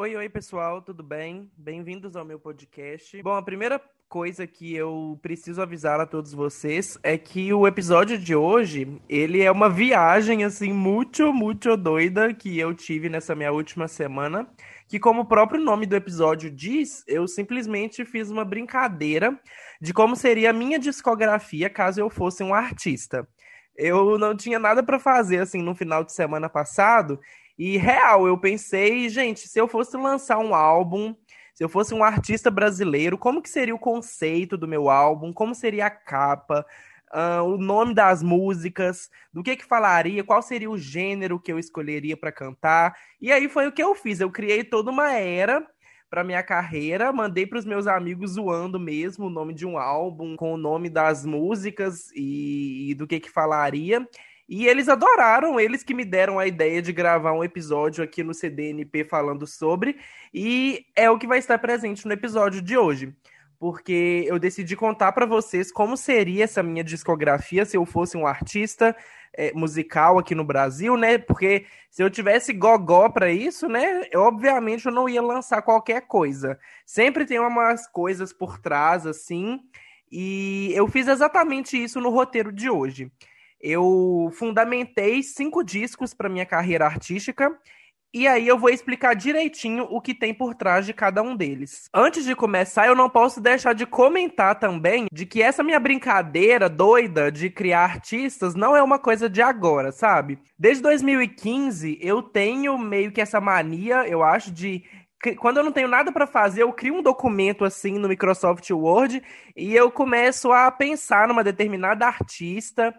Oi, oi, pessoal, tudo bem? Bem-vindos ao meu podcast. Bom, a primeira coisa que eu preciso avisar a todos vocês é que o episódio de hoje, ele é uma viagem, assim, muito, muito doida que eu tive nessa minha última semana, que como o próprio nome do episódio diz, eu simplesmente fiz uma brincadeira de como seria a minha discografia caso eu fosse um artista. Eu não tinha nada para fazer, assim, no final de semana passado, e real, eu pensei, gente, se eu fosse lançar um álbum, se eu fosse um artista brasileiro, como que seria o conceito do meu álbum? Como seria a capa? Uh, o nome das músicas, do que que falaria, qual seria o gênero que eu escolheria para cantar. E aí foi o que eu fiz. Eu criei toda uma era para minha carreira, mandei para os meus amigos zoando mesmo o nome de um álbum, com o nome das músicas e, e do que que falaria. E eles adoraram, eles que me deram a ideia de gravar um episódio aqui no CDNP falando sobre, e é o que vai estar presente no episódio de hoje. Porque eu decidi contar para vocês como seria essa minha discografia se eu fosse um artista é, musical aqui no Brasil, né? Porque se eu tivesse gogó para isso, né? Eu, obviamente eu não ia lançar qualquer coisa. Sempre tem umas coisas por trás, assim. E eu fiz exatamente isso no roteiro de hoje eu fundamentei cinco discos para minha carreira artística e aí eu vou explicar direitinho o que tem por trás de cada um deles. Antes de começar, eu não posso deixar de comentar também de que essa minha brincadeira doida de criar artistas não é uma coisa de agora, sabe? Desde 2015 eu tenho meio que essa mania, eu acho, de quando eu não tenho nada para fazer, eu crio um documento assim no Microsoft Word e eu começo a pensar numa determinada artista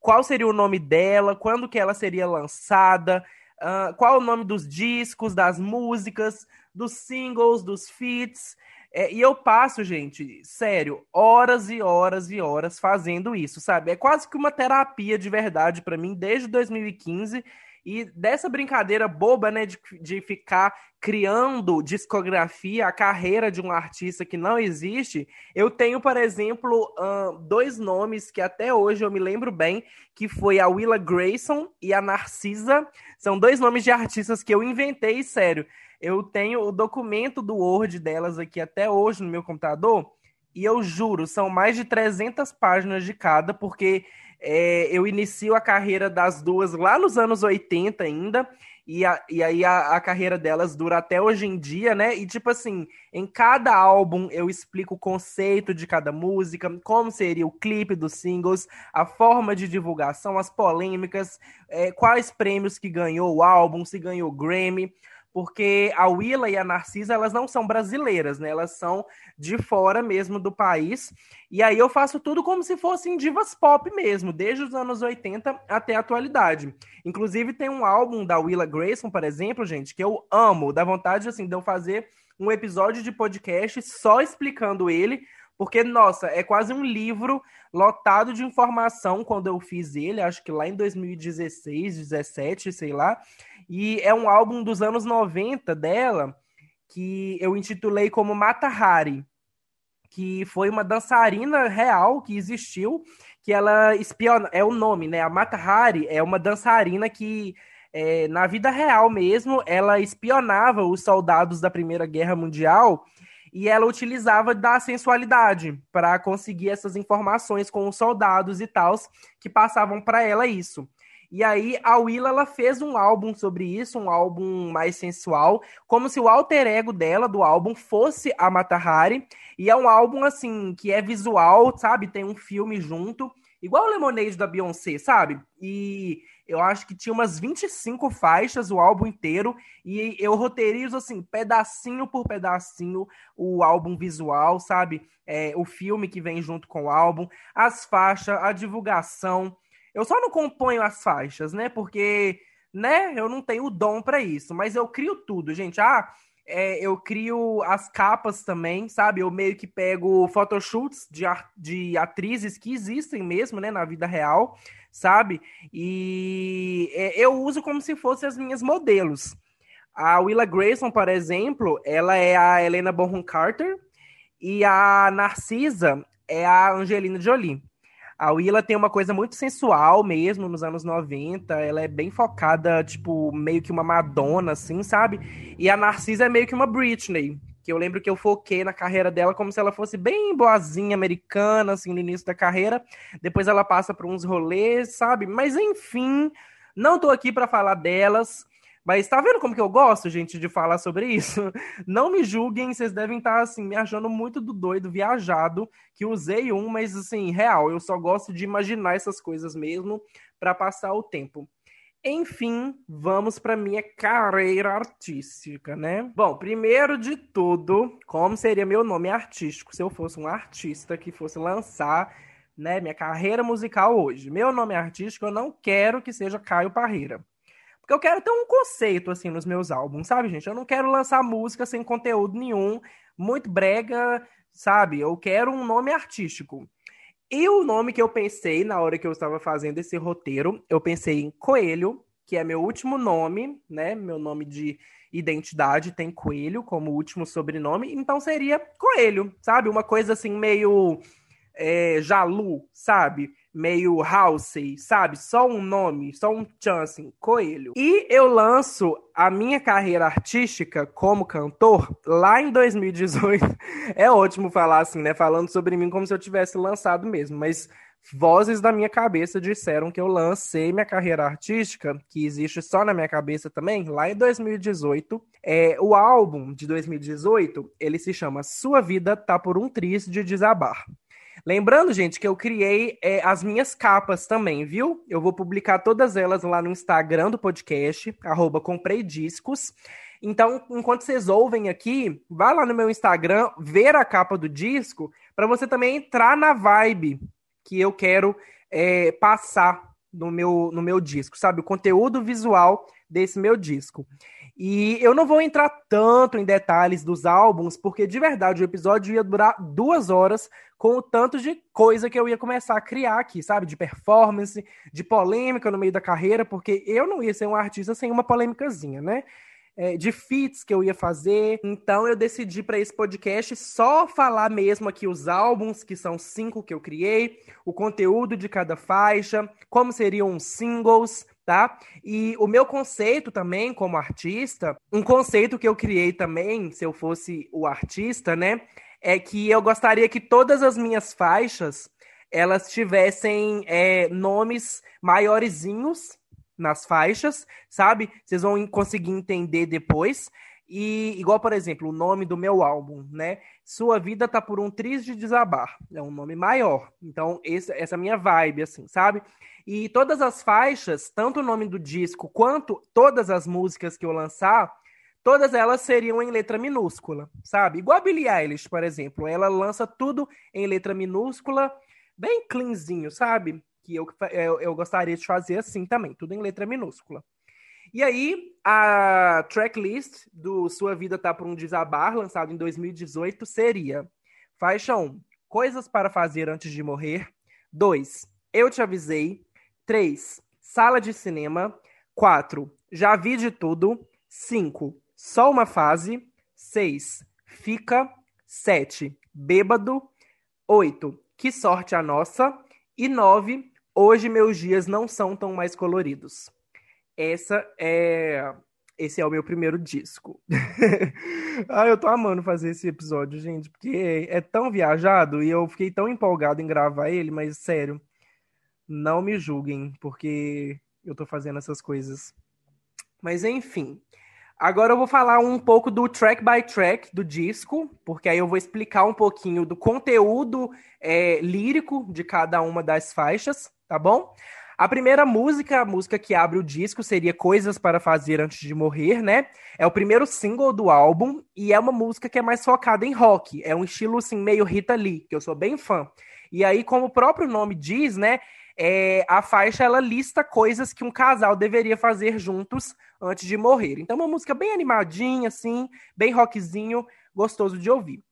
qual seria o nome dela, quando que ela seria lançada, uh, qual o nome dos discos, das músicas, dos singles, dos feats. É, e eu passo, gente, sério, horas e horas e horas fazendo isso, sabe? É quase que uma terapia de verdade para mim desde 2015 e dessa brincadeira boba, né, de, de ficar criando discografia, a carreira de um artista que não existe, eu tenho, por exemplo, dois nomes que até hoje eu me lembro bem, que foi a Willa Grayson e a Narcisa. São dois nomes de artistas que eu inventei, sério. Eu tenho o documento do Word delas aqui até hoje no meu computador, e eu juro, são mais de 300 páginas de cada, porque é, eu inicio a carreira das duas lá nos anos 80 ainda, e, a, e aí a, a, carreira delas dura até hoje em dia, né? E tipo assim, em cada álbum eu explico o conceito de cada música, como seria o clipe dos singles, a forma de divulgação, as polêmicas, é, quais prêmios que ganhou o álbum, se ganhou Grammy porque a Willa e a Narcisa, elas não são brasileiras, né? Elas são de fora mesmo do país. E aí eu faço tudo como se fossem divas pop mesmo, desde os anos 80 até a atualidade. Inclusive tem um álbum da Willa Grayson, por exemplo, gente, que eu amo, dá vontade assim de eu fazer um episódio de podcast só explicando ele, porque, nossa, é quase um livro lotado de informação quando eu fiz ele, acho que lá em 2016, 17, sei lá. E é um álbum dos anos 90 dela, que eu intitulei como Mata Hari, que foi uma dançarina real que existiu, que ela espiona, é o nome, né? A Mata Hari é uma dançarina que é, na vida real mesmo, ela espionava os soldados da Primeira Guerra Mundial e ela utilizava da sensualidade para conseguir essas informações com os soldados e tals que passavam para ela isso. E aí a Willa ela fez um álbum sobre isso, um álbum mais sensual, como se o alter ego dela do álbum fosse a Mata Hari. E é um álbum assim que é visual, sabe? Tem um filme junto, igual o Lemonade da Beyoncé, sabe? E eu acho que tinha umas 25 faixas o álbum inteiro e eu roteirizo assim, pedacinho por pedacinho o álbum visual, sabe? É, o filme que vem junto com o álbum, as faixas, a divulgação, eu só não componho as faixas, né? Porque, né, eu não tenho o dom para isso, mas eu crio tudo, gente. Ah, é, eu crio as capas também, sabe? Eu meio que pego photoshoots de, de atrizes que existem mesmo, né, na vida real, sabe? E é, eu uso como se fossem as minhas modelos. A Willa Grayson, por exemplo, ela é a Helena Bonham Carter e a Narcisa é a Angelina Jolie. A Willa tem uma coisa muito sensual mesmo nos anos 90. Ela é bem focada, tipo, meio que uma Madonna, assim, sabe? E a Narcisa é meio que uma Britney. Que eu lembro que eu foquei na carreira dela como se ela fosse bem boazinha, americana, assim, no início da carreira. Depois ela passa por uns rolês, sabe? Mas enfim, não tô aqui para falar delas. Mas tá vendo como que eu gosto, gente, de falar sobre isso? Não me julguem, vocês devem estar, tá, assim, me achando muito do doido, viajado, que usei um, mas, assim, real, eu só gosto de imaginar essas coisas mesmo para passar o tempo. Enfim, vamos para minha carreira artística, né? Bom, primeiro de tudo, como seria meu nome artístico se eu fosse um artista que fosse lançar, né, minha carreira musical hoje? Meu nome artístico eu não quero que seja Caio Parreira. Porque eu quero ter um conceito, assim, nos meus álbuns, sabe, gente? Eu não quero lançar música sem conteúdo nenhum, muito brega, sabe? Eu quero um nome artístico. E o nome que eu pensei na hora que eu estava fazendo esse roteiro, eu pensei em Coelho, que é meu último nome, né? Meu nome de identidade tem Coelho como último sobrenome, então seria Coelho, sabe? Uma coisa assim meio é, Jalu, sabe? Meio Halsey, sabe? Só um nome, só um chance, assim, Coelho. E eu lanço a minha carreira artística como cantor lá em 2018. É ótimo falar assim, né? Falando sobre mim como se eu tivesse lançado mesmo, mas vozes da minha cabeça disseram que eu lancei minha carreira artística, que existe só na minha cabeça também, lá em 2018. É, o álbum de 2018, ele se chama Sua Vida Tá Por Um Triz de Desabar. Lembrando, gente, que eu criei é, as minhas capas também, viu? Eu vou publicar todas elas lá no Instagram do podcast, arroba comprei discos. Então, enquanto vocês ouvem aqui, vá lá no meu Instagram, ver a capa do disco, para você também entrar na vibe que eu quero é, passar no meu, no meu disco, sabe? O conteúdo visual desse meu disco. E eu não vou entrar tanto em detalhes dos álbuns, porque de verdade o episódio ia durar duas horas com o tanto de coisa que eu ia começar a criar aqui, sabe? De performance, de polêmica no meio da carreira, porque eu não ia ser um artista sem uma polêmicazinha, né? É, de feats que eu ia fazer. Então eu decidi para esse podcast só falar mesmo aqui os álbuns, que são cinco que eu criei, o conteúdo de cada faixa, como seriam os singles, tá? E o meu conceito também, como artista, um conceito que eu criei também, se eu fosse o artista, né? É que eu gostaria que todas as minhas faixas elas tivessem é, nomes maiorzinhos nas faixas, sabe? Vocês vão conseguir entender depois. E igual, por exemplo, o nome do meu álbum, né? Sua vida tá por um triz de desabar. É um nome maior. Então, esse, essa é minha vibe, assim, sabe? E todas as faixas, tanto o nome do disco quanto todas as músicas que eu lançar, todas elas seriam em letra minúscula, sabe? Igual a Billie Eilish, por exemplo. Ela lança tudo em letra minúscula, bem cleanzinho, sabe? Que eu, eu, eu gostaria de fazer assim também, tudo em letra minúscula. E aí, a tracklist do Sua Vida Tá Por Um Desabar, lançado em 2018, seria Faixa 1, Coisas para Fazer Antes de Morrer. 2, Eu Te Avisei. 3. Sala de cinema. 4. Já vi de tudo. 5. Só uma fase. 6. Fica. 7. Bêbado. 8. Que sorte a nossa. E 9. Hoje meus dias não são tão mais coloridos. Essa é. Esse é o meu primeiro disco. ah, eu tô amando fazer esse episódio, gente, porque é tão viajado e eu fiquei tão empolgado em gravar ele, mas sério, não me julguem, porque eu tô fazendo essas coisas. Mas enfim. Agora eu vou falar um pouco do track by track do disco, porque aí eu vou explicar um pouquinho do conteúdo é, lírico de cada uma das faixas, tá bom? A primeira música, a música que abre o disco, seria Coisas para Fazer Antes de Morrer, né? É o primeiro single do álbum e é uma música que é mais focada em rock. É um estilo, assim, meio Rita Lee, que eu sou bem fã. E aí, como o próprio nome diz, né? é, a faixa ela lista coisas que um casal deveria fazer juntos antes de morrer. Então, uma música bem animadinha, assim, bem rockzinho, gostoso de ouvir.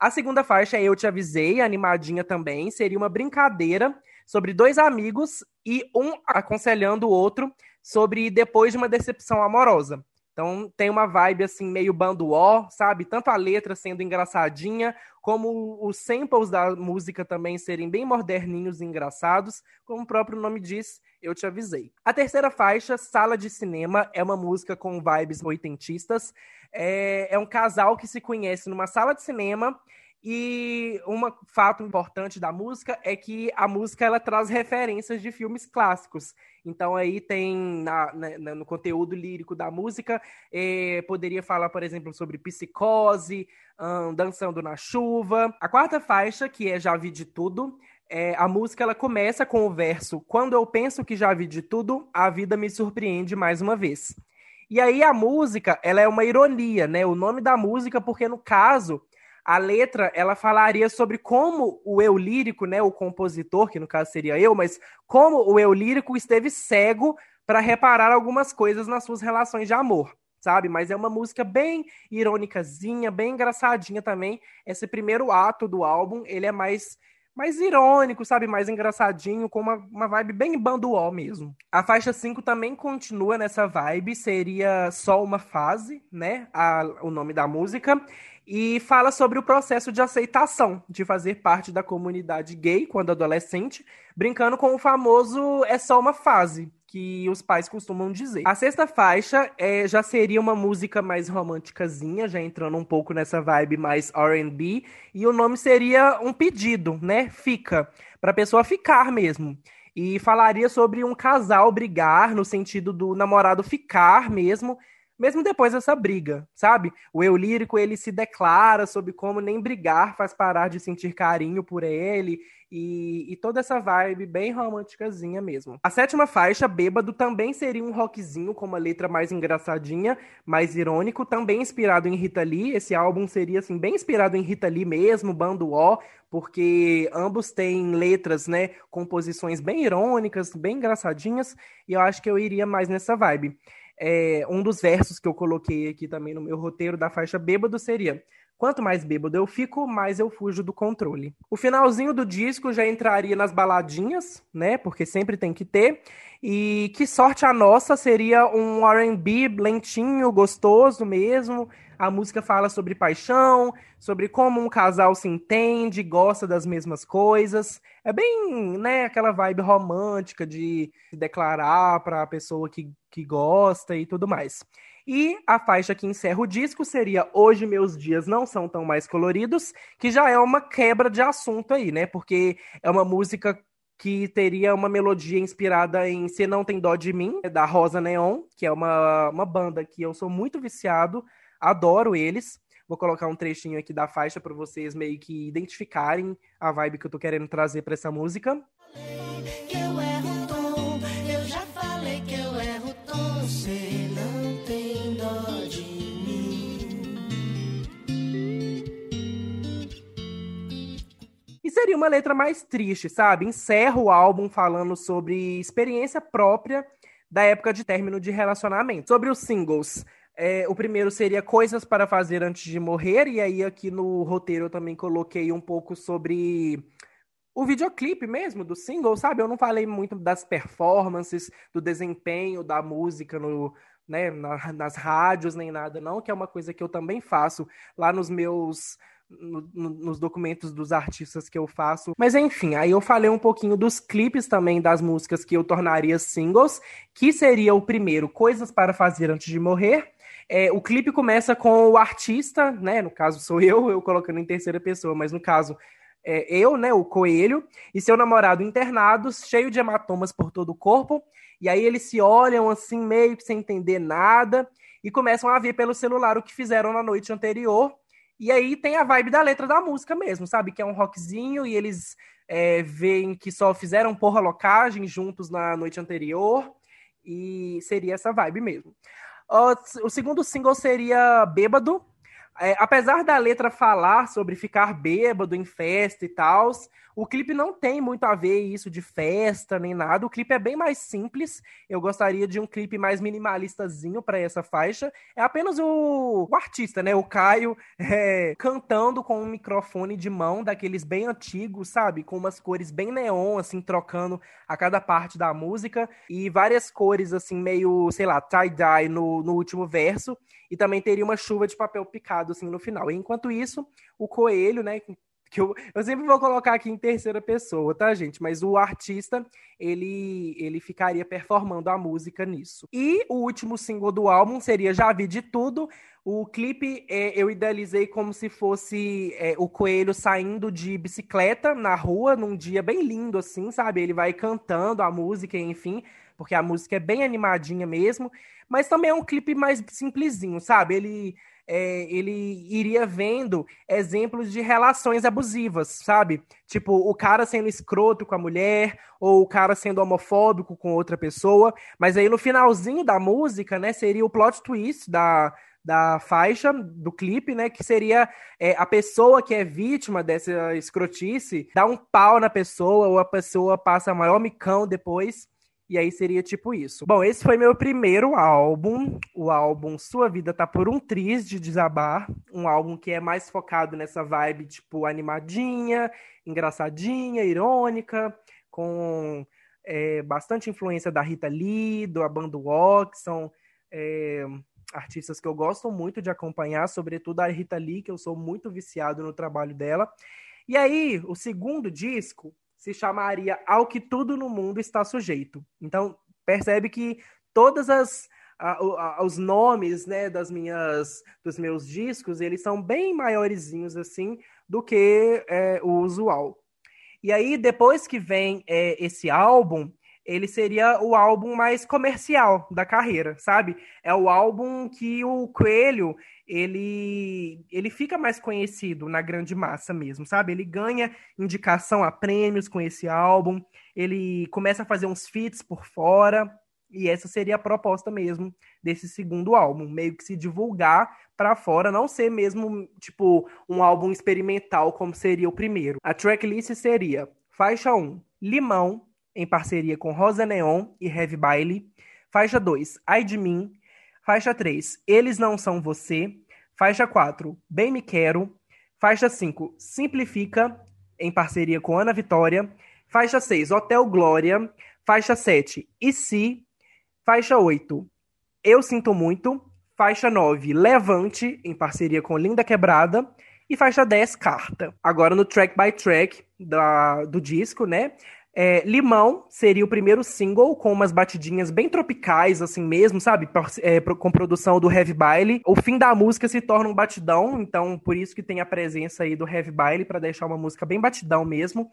A segunda faixa é Eu Te Avisei, animadinha também, seria uma brincadeira sobre dois amigos e um aconselhando o outro sobre depois de uma decepção amorosa. Então tem uma vibe assim meio bando ó, sabe? Tanto a letra sendo engraçadinha, como os samples da música também serem bem moderninhos e engraçados, como o próprio nome diz, eu te avisei. A terceira faixa, Sala de Cinema, é uma música com vibes oitentistas. É, é um casal que se conhece numa sala de cinema e um fato importante da música é que a música ela traz referências de filmes clássicos. Então aí tem na, na, no conteúdo lírico da música, eh, poderia falar, por exemplo, sobre psicose, um, dançando na chuva. A quarta faixa, que é Já Vi de Tudo, é, a música ela começa com o verso Quando eu penso que já vi de tudo, a vida me surpreende mais uma vez. E aí a música, ela é uma ironia, né? O nome da música, porque no caso, a letra ela falaria sobre como o eu lírico, né, o compositor, que no caso seria eu, mas como o eu lírico esteve cego para reparar algumas coisas nas suas relações de amor, sabe? Mas é uma música bem irônicazinha, bem engraçadinha também. Esse primeiro ato do álbum, ele é mais mais irônico, sabe? Mais engraçadinho, com uma, uma vibe bem banduol mesmo. A faixa 5 também continua nessa vibe, seria só uma fase, né? A, o nome da música e fala sobre o processo de aceitação de fazer parte da comunidade gay quando adolescente, brincando com o famoso é só uma fase que os pais costumam dizer. A sexta faixa é, já seria uma música mais românticazinha, já entrando um pouco nessa vibe mais R&B, e o nome seria um pedido, né? Fica, para a pessoa ficar mesmo. E falaria sobre um casal brigar no sentido do namorado ficar mesmo mesmo depois dessa briga, sabe? O eu lírico ele se declara sobre como nem brigar faz parar de sentir carinho por ele e, e, toda essa vibe bem românticazinha mesmo. A sétima faixa, Bêbado, também seria um rockzinho com uma letra mais engraçadinha, mais irônico, também inspirado em Rita Lee. Esse álbum seria assim bem inspirado em Rita Lee mesmo, Bando O, porque ambos têm letras, né, composições bem irônicas, bem engraçadinhas, e eu acho que eu iria mais nessa vibe. É, um dos versos que eu coloquei aqui também no meu roteiro da faixa bêbado seria: Quanto mais bêbado eu fico, mais eu fujo do controle. O finalzinho do disco já entraria nas baladinhas, né? Porque sempre tem que ter. E que sorte a nossa seria um R&B lentinho, gostoso mesmo. A música fala sobre paixão, sobre como um casal se entende, gosta das mesmas coisas. É bem, né, aquela vibe romântica de declarar para a pessoa que, que gosta e tudo mais. E a faixa que encerra o disco seria Hoje Meus Dias Não São Tão Mais Coloridos, que já é uma quebra de assunto aí, né? Porque é uma música que teria uma melodia inspirada em Se Não Tem Dó de Mim, da Rosa Neon, que é uma, uma banda que eu sou muito viciado, adoro eles. Vou colocar um trechinho aqui da faixa para vocês meio que identificarem a vibe que eu tô querendo trazer para essa música. Eu erro tom, cê não tem dó de mim. E seria uma letra mais triste, sabe? Encerra o álbum falando sobre experiência própria da época de término de relacionamento. Sobre os singles, é, o primeiro seria coisas para fazer antes de morrer, e aí aqui no roteiro eu também coloquei um pouco sobre o videoclipe mesmo do single, sabe? Eu não falei muito das performances, do desempenho da música no, né, na, nas rádios nem nada, não, que é uma coisa que eu também faço lá nos meus no, no, nos documentos dos artistas que eu faço. Mas enfim, aí eu falei um pouquinho dos clipes também das músicas que eu tornaria singles, que seria o primeiro Coisas para Fazer Antes de Morrer, é, o clipe começa com o artista, né? No caso sou eu, eu colocando em terceira pessoa, mas no caso é, eu, né? O coelho e seu namorado internados, cheio de hematomas por todo o corpo. E aí eles se olham assim, meio que sem entender nada, e começam a ver pelo celular o que fizeram na noite anterior. E aí tem a vibe da letra da música mesmo, sabe? Que é um rockzinho e eles é, veem que só fizeram porra locagem juntos na noite anterior. E seria essa vibe mesmo. O, o segundo single seria Bêbado. É, apesar da letra falar sobre ficar bêbado em festa e tal, o clipe não tem muito a ver isso de festa nem nada. O clipe é bem mais simples. Eu gostaria de um clipe mais minimalistazinho para essa faixa. É apenas o, o artista, né? O Caio é, cantando com um microfone de mão daqueles bem antigos, sabe? Com umas cores bem neon, assim, trocando a cada parte da música e várias cores, assim, meio, sei lá, tie-dye no, no último verso e também teria uma chuva de papel picado assim no final. E enquanto isso, o coelho, né, que eu, eu sempre vou colocar aqui em terceira pessoa, tá, gente? Mas o artista, ele, ele ficaria performando a música nisso. E o último single do álbum seria Já Vi de Tudo. O clipe é, eu idealizei como se fosse é, o coelho saindo de bicicleta na rua, num dia bem lindo, assim, sabe? Ele vai cantando a música, enfim, porque a música é bem animadinha mesmo. Mas também é um clipe mais simplesinho, sabe? Ele, é, ele iria vendo exemplos de relações abusivas, sabe? Tipo, o cara sendo escroto com a mulher, ou o cara sendo homofóbico com outra pessoa. Mas aí no finalzinho da música, né, seria o plot twist da, da faixa do clipe, né? Que seria é, a pessoa que é vítima dessa escrotice dá um pau na pessoa, ou a pessoa passa maior micão depois. E aí seria tipo isso. Bom, esse foi meu primeiro álbum, o álbum Sua Vida Tá Por Um Triz de Desabar, um álbum que é mais focado nessa vibe tipo animadinha, engraçadinha, irônica, com é, bastante influência da Rita Lee, do Abando Walk, são é, artistas que eu gosto muito de acompanhar, sobretudo a Rita Lee, que eu sou muito viciado no trabalho dela. E aí, o segundo disco se chamaria Ao que tudo no mundo está sujeito. Então, percebe que todas as os nomes, né, das minhas dos meus discos, eles são bem maiorzinhos assim do que é, o usual. E aí, depois que vem é, esse álbum, ele seria o álbum mais comercial da carreira, sabe? É o álbum que o Coelho ele, ele fica mais conhecido na grande massa mesmo, sabe? Ele ganha indicação a prêmios com esse álbum, ele começa a fazer uns feats por fora, e essa seria a proposta mesmo desse segundo álbum, meio que se divulgar para fora, não ser mesmo tipo um álbum experimental como seria o primeiro. A tracklist seria faixa 1, Limão, em parceria com Rosa Neon e Heavy Baile. Faixa 2, Ai de Mim. Faixa 3, Eles Não São Você. Faixa 4, Bem Me Quero. Faixa 5, Simplifica, em parceria com Ana Vitória. Faixa 6, Hotel Glória. Faixa 7, E Se. Faixa 8, Eu Sinto Muito. Faixa 9, Levante, em parceria com Linda Quebrada. E faixa 10, Carta. Agora no track by track da, do disco, né? É, Limão seria o primeiro single com umas batidinhas bem tropicais, assim mesmo, sabe? É, com produção do Heavy Baile. O fim da música se torna um batidão, então por isso que tem a presença aí do Heavy Baile para deixar uma música bem batidão mesmo.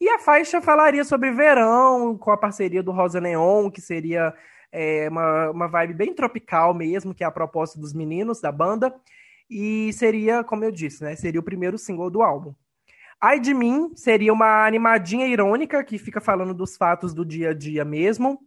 E a faixa falaria sobre verão, com a parceria do Rosa Neon, que seria é, uma, uma vibe bem tropical mesmo, que é a proposta dos meninos da banda. E seria, como eu disse, né? Seria o primeiro single do álbum. Ai de mim seria uma animadinha irônica que fica falando dos fatos do dia a dia mesmo.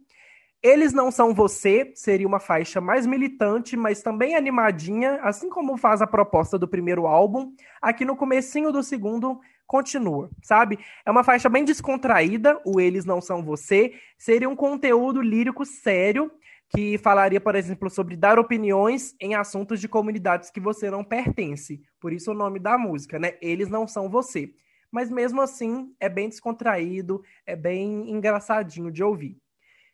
Eles não são você seria uma faixa mais militante, mas também animadinha, assim como faz a proposta do primeiro álbum. Aqui no comecinho do segundo continua, sabe? É uma faixa bem descontraída, o Eles Não São Você. Seria um conteúdo lírico sério, que falaria, por exemplo, sobre dar opiniões em assuntos de comunidades que você não pertence. Por isso o nome da música, né? Eles Não São Você mas mesmo assim é bem descontraído, é bem engraçadinho de ouvir.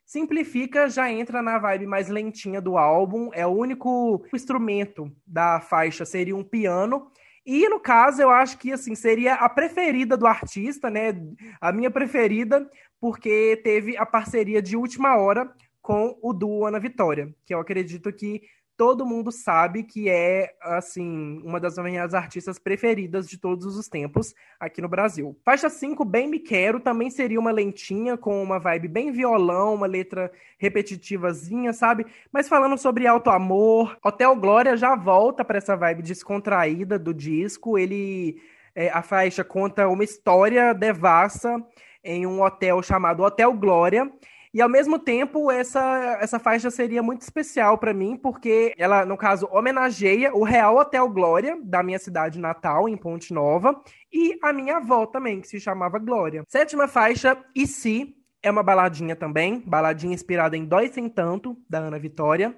Simplifica já entra na vibe mais lentinha do álbum, é o único instrumento da faixa seria um piano. E no caso, eu acho que assim seria a preferida do artista, né? A minha preferida, porque teve a parceria de última hora com o duo Ana Vitória, que eu acredito que todo mundo sabe que é, assim, uma das minhas artistas preferidas de todos os tempos aqui no Brasil. Faixa 5, Bem Me Quero, também seria uma lentinha com uma vibe bem violão, uma letra repetitivazinha, sabe? Mas falando sobre alto amor, Hotel Glória já volta para essa vibe descontraída do disco. Ele, é, a faixa conta uma história devassa em um hotel chamado Hotel Glória E ao mesmo tempo, essa, essa faixa seria muito especial para mim, porque ela, no caso, homenageia o Real Hotel Glória, da minha cidade natal, em Ponte Nova, e a minha avó também, que se chamava Glória. Sétima faixa, E Se, é uma baladinha também, baladinha inspirada em Dói Sem Tanto, da Ana Vitória.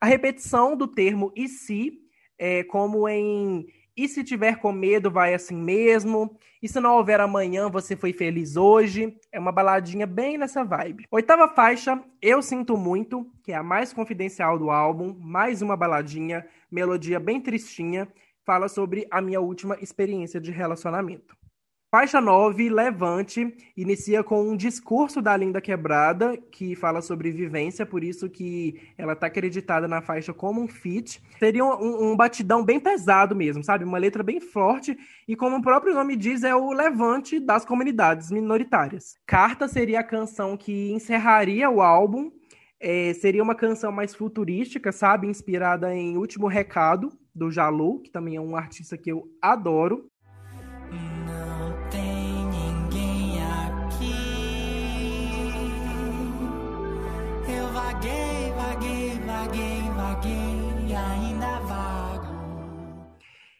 A repetição do termo e se, é, como em e se tiver com medo, vai assim mesmo. E se não houver amanhã, você foi feliz hoje. É uma baladinha bem nessa vibe. Oitava faixa, Eu Sinto Muito, que é a mais confidencial do álbum. Mais uma baladinha, melodia bem tristinha. Fala sobre a minha última experiência de relacionamento. Faixa 9, Levante, inicia com um discurso da Linda Quebrada, que fala sobre vivência, por isso que ela está acreditada na faixa como um feat. Seria um, um, batidão bem pesado mesmo, sabe? Uma letra bem forte, e como o próprio nome diz, é o levante das comunidades minoritárias. Carta seria a canção que encerraria o álbum, é, seria uma canção mais futurística, sabe? Inspirada em Último Recado, do Jalu, que também é um artista que eu adoro.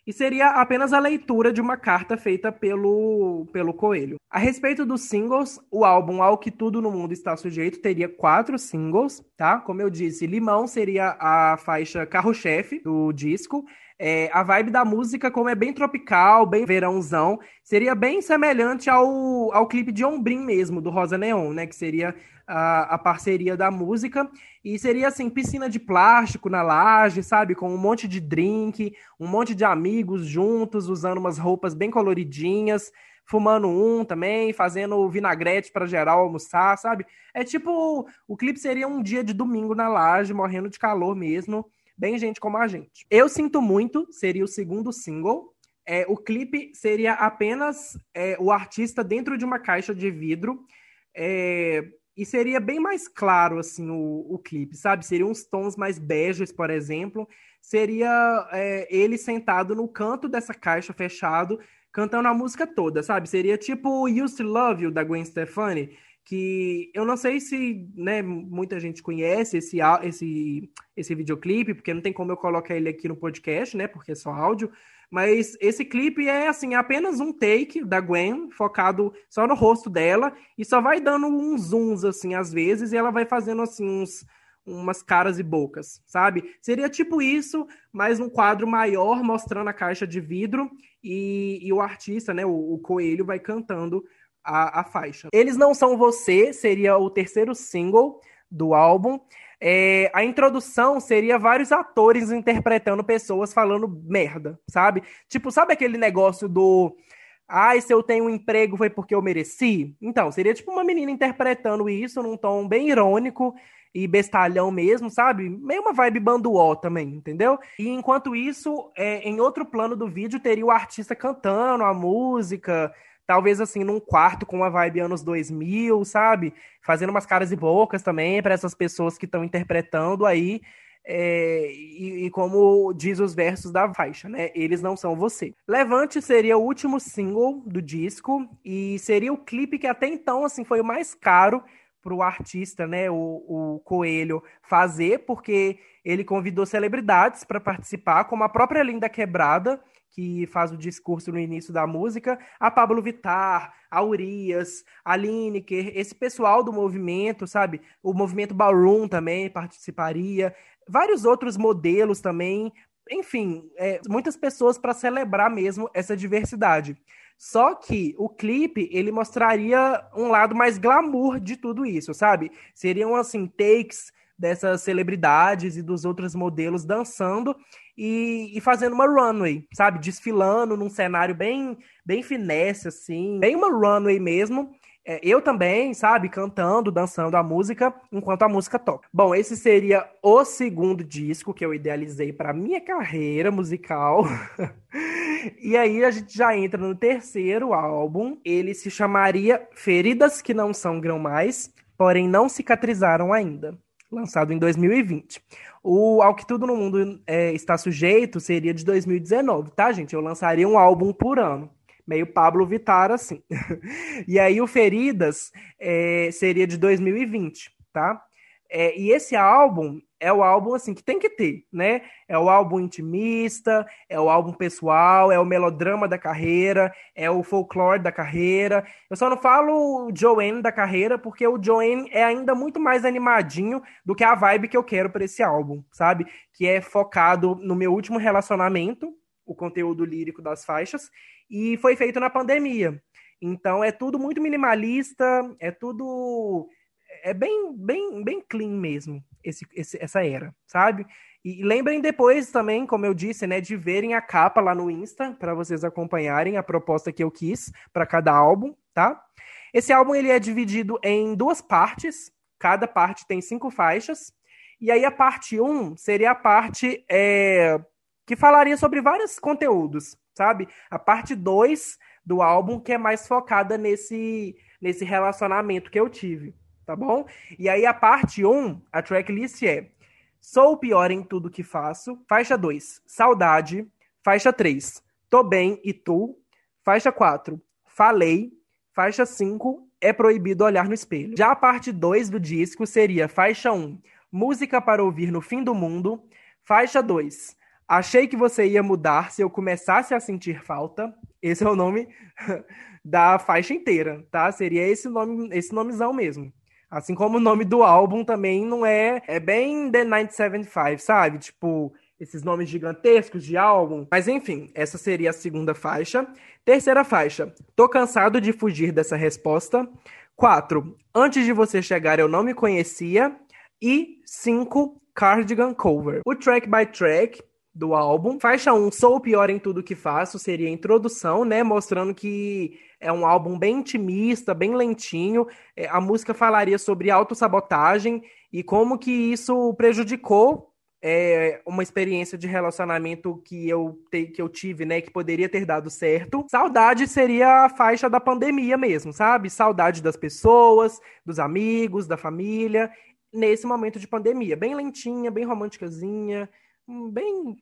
E seria apenas a leitura de uma carta feita pelo, pelo Coelho. A respeito dos singles, o álbum Ao Que Tudo no Mundo Está Sujeito teria quatro singles, tá? Como eu disse, Limão seria a faixa carro-chefe do disco. É, a vibe da música, como é bem tropical, bem verãozão, seria bem semelhante ao, ao clipe de Ombrim mesmo, do Rosa Neon, né? Que seria a, a parceria da música. E seria assim, piscina de plástico na laje, sabe? Com um monte de drink, um monte de amigos juntos, usando umas roupas bem coloridinhas, fumando um também, fazendo vinagrete para geral almoçar, sabe? É tipo, o clipe seria um dia de domingo na laje, morrendo de calor mesmo, bem gente como a gente. Eu Sinto Muito seria o segundo single. É, o clipe seria apenas é, o artista dentro de uma caixa de vidro, é, e seria bem mais claro, assim, o, o clipe, sabe? Seriam uns tons mais beges, por exemplo. Seria é, ele sentado no canto dessa caixa fechado, cantando a música toda, sabe? Seria tipo Used to Love You, da Gwen Stefani, que eu não sei se né, muita gente conhece esse, esse, esse videoclipe, porque não tem como eu colocar ele aqui no podcast, né? Porque é só áudio. Mas esse clipe é assim, apenas um take da Gwen, focado só no rosto dela, e só vai dando uns zooms assim às vezes, e ela vai fazendo assim uns umas caras e bocas, sabe? Seria tipo isso, mas um quadro maior mostrando a caixa de vidro e, e o artista, né, o, o coelho vai cantando a, a faixa. Eles não são você seria o terceiro single do álbum. É, a introdução seria vários atores interpretando pessoas falando merda, sabe? Tipo, sabe aquele negócio do. Ai, se eu tenho um emprego foi porque eu mereci? Então, seria tipo uma menina interpretando isso num tom bem irônico e bestalhão mesmo, sabe? Meio uma vibe banduó também, entendeu? E enquanto isso, é, em outro plano do vídeo, teria o artista cantando a música, talvez assim, num quarto com uma vibe anos 2000, sabe? Fazendo umas caras e bocas também para essas pessoas que estão interpretando aí. É, e, e, como diz os versos da faixa, né? Eles não são você. Levante seria o último single do disco e seria o clipe que até então assim foi o mais caro para o artista, né? O, o Coelho fazer, porque ele convidou celebridades para participar, como a própria Linda Quebrada que faz o discurso no início da música, a Pablo Vittar, a Urias, a Lineker, esse pessoal do movimento, sabe? O movimento Ballroom também participaria, vários outros modelos também, enfim, é, muitas pessoas para celebrar mesmo essa diversidade. Só que o clipe, ele mostraria um lado mais glamour de tudo isso, sabe? Seriam, assim, takes dessas celebridades e dos outros modelos dançando e, e, fazendo uma runway, sabe? Desfilando num cenário bem, bem finesse, assim, bem uma runway mesmo. É, eu também, sabe, cantando, dançando a música enquanto a música toca. Bom, esse seria o segundo disco que eu idealizei para minha carreira musical. e aí a gente já entra no terceiro álbum. Ele se chamaria Feridas que não são grão mais, porém não cicatrizaram ainda, lançado em 2020. O Ao Que Tudo no Mundo é, Está Sujeito seria de 2019, tá, gente? Eu lançaria um álbum por ano. Meio Pablo Vittar, assim. e aí o Feridas é, seria de 2020, tá? É, e esse álbum é o álbum assim que tem que ter, né? É o álbum intimista, é o álbum pessoal, é o melodrama da carreira, é o folclore da carreira. Eu só não falo o Joanne da carreira porque o Joanne é ainda muito mais animadinho do que a vibe que eu quero para esse álbum, sabe? Que é focado no meu último relacionamento, o conteúdo lírico das faixas, e foi feito na pandemia. Então é tudo muito minimalista, é tudo é bem, bem, bem clean mesmo, esse, esse, essa era, sabe? E lembrem depois também, como eu disse, né, de verem a capa lá no Insta, para vocês acompanharem a proposta que eu quis para cada álbum, tá? Esse álbum ele é dividido em duas partes, cada parte tem cinco faixas, e aí a parte 1 um seria a parte é, que falaria sobre vários conteúdos, sabe? A parte 2 do álbum que é mais focada nesse, nesse relacionamento que eu tive tá bom? E aí a parte 1, a tracklist é Sou o pior em tudo que faço, faixa 2, Saudade, faixa 3, Tô bem e tu, faixa 4, Falei, faixa 5, É proibido olhar no espelho. Já a parte 2 do disco seria faixa 1, Música para ouvir no fim do mundo, faixa 2, Achei que você ia mudar se eu começasse a sentir falta. Esse é o nome da faixa inteira, tá? Seria esse nome, esse nomezão mesmo. Assim como o nome do álbum também não é. É bem The 975, sabe? Tipo, esses nomes gigantescos de álbum. Mas enfim, essa seria a segunda faixa. Terceira faixa. Tô cansado de fugir dessa resposta. Quatro. Antes de você chegar, eu não me conhecia. E cinco. Cardigan Cover. O track by track do álbum. Faixa 1, Sou o Pior em Tudo Que Faço, seria a introdução, né? Mostrando que é um álbum bem intimista, bem lentinho. É, a música falaria sobre autossabotagem e como que isso prejudicou é, uma experiência de relacionamento que eu, te, que eu tive, né? Que poderia ter dado certo. Saudade seria a faixa da pandemia mesmo, sabe? Saudade das pessoas, dos amigos, da família. Nesse momento de pandemia. Bem lentinha, bem românticazinha, hum, bem